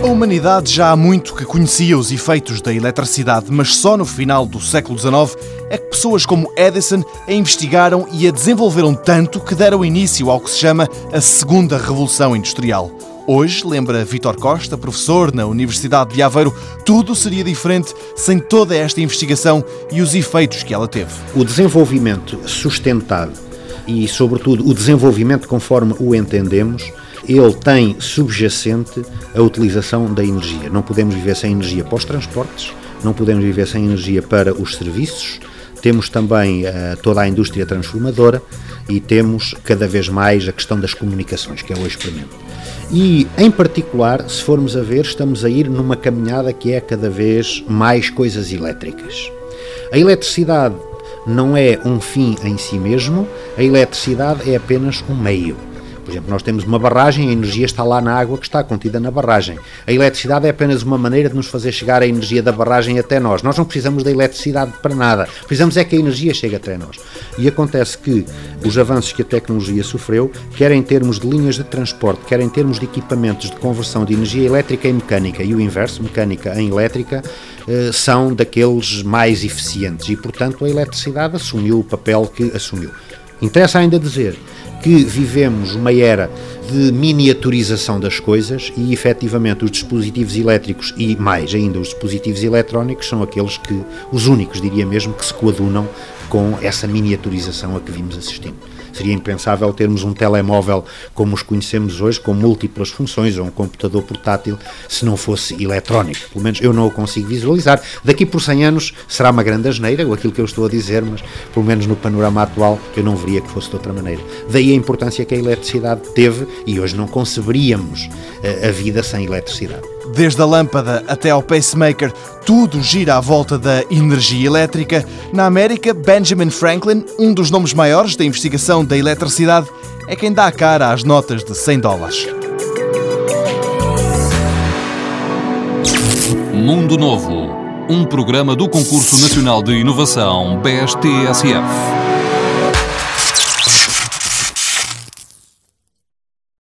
A humanidade já há muito que conhecia os efeitos da eletricidade, mas só no final do século XIX é que pessoas como Edison a investigaram e a desenvolveram tanto que deram início ao que se chama a Segunda Revolução Industrial. Hoje, lembra Vítor Costa, professor na Universidade de Aveiro, tudo seria diferente sem toda esta investigação e os efeitos que ela teve. O desenvolvimento sustentado e, sobretudo, o desenvolvimento conforme o entendemos, ele tem subjacente a utilização da energia. Não podemos viver sem energia para os transportes, não podemos viver sem energia para os serviços, temos também uh, toda a indústria transformadora e temos cada vez mais a questão das comunicações, que é o experimento. E, em particular, se formos a ver, estamos a ir numa caminhada que é cada vez mais coisas elétricas. A eletricidade não é um fim em si mesmo, a eletricidade é apenas um meio. Por exemplo, nós temos uma barragem, a energia está lá na água que está contida na barragem. A eletricidade é apenas uma maneira de nos fazer chegar a energia da barragem até nós. Nós não precisamos da eletricidade para nada. Precisamos é que a energia chegue até nós. E acontece que os avanços que a tecnologia sofreu, quer em termos de linhas de transporte, quer em termos de equipamentos de conversão de energia elétrica em mecânica e o inverso, mecânica em elétrica, eh, são daqueles mais eficientes e, portanto, a eletricidade assumiu o papel que assumiu. Interessa ainda dizer que vivemos uma era de miniaturização das coisas e efetivamente os dispositivos elétricos e mais ainda os dispositivos eletrónicos são aqueles que, os únicos diria mesmo, que se coadunam com essa miniaturização a que vimos assistindo. Seria impensável termos um telemóvel como os conhecemos hoje, com múltiplas funções, ou um computador portátil, se não fosse eletrónico. Pelo menos eu não o consigo visualizar. Daqui por 100 anos será uma grande asneira, ou aquilo que eu estou a dizer, mas pelo menos no panorama atual eu não veria que fosse de outra maneira. Daí a importância que a eletricidade teve e hoje não conceberíamos a vida sem eletricidade. Desde a lâmpada até ao pacemaker, tudo gira à volta da energia elétrica. Na América, Benjamin Franklin, um dos nomes maiores da investigação da eletricidade, é quem dá a cara às notas de 100 dólares. Mundo Novo, um programa do Concurso Nacional de Inovação BSTSF.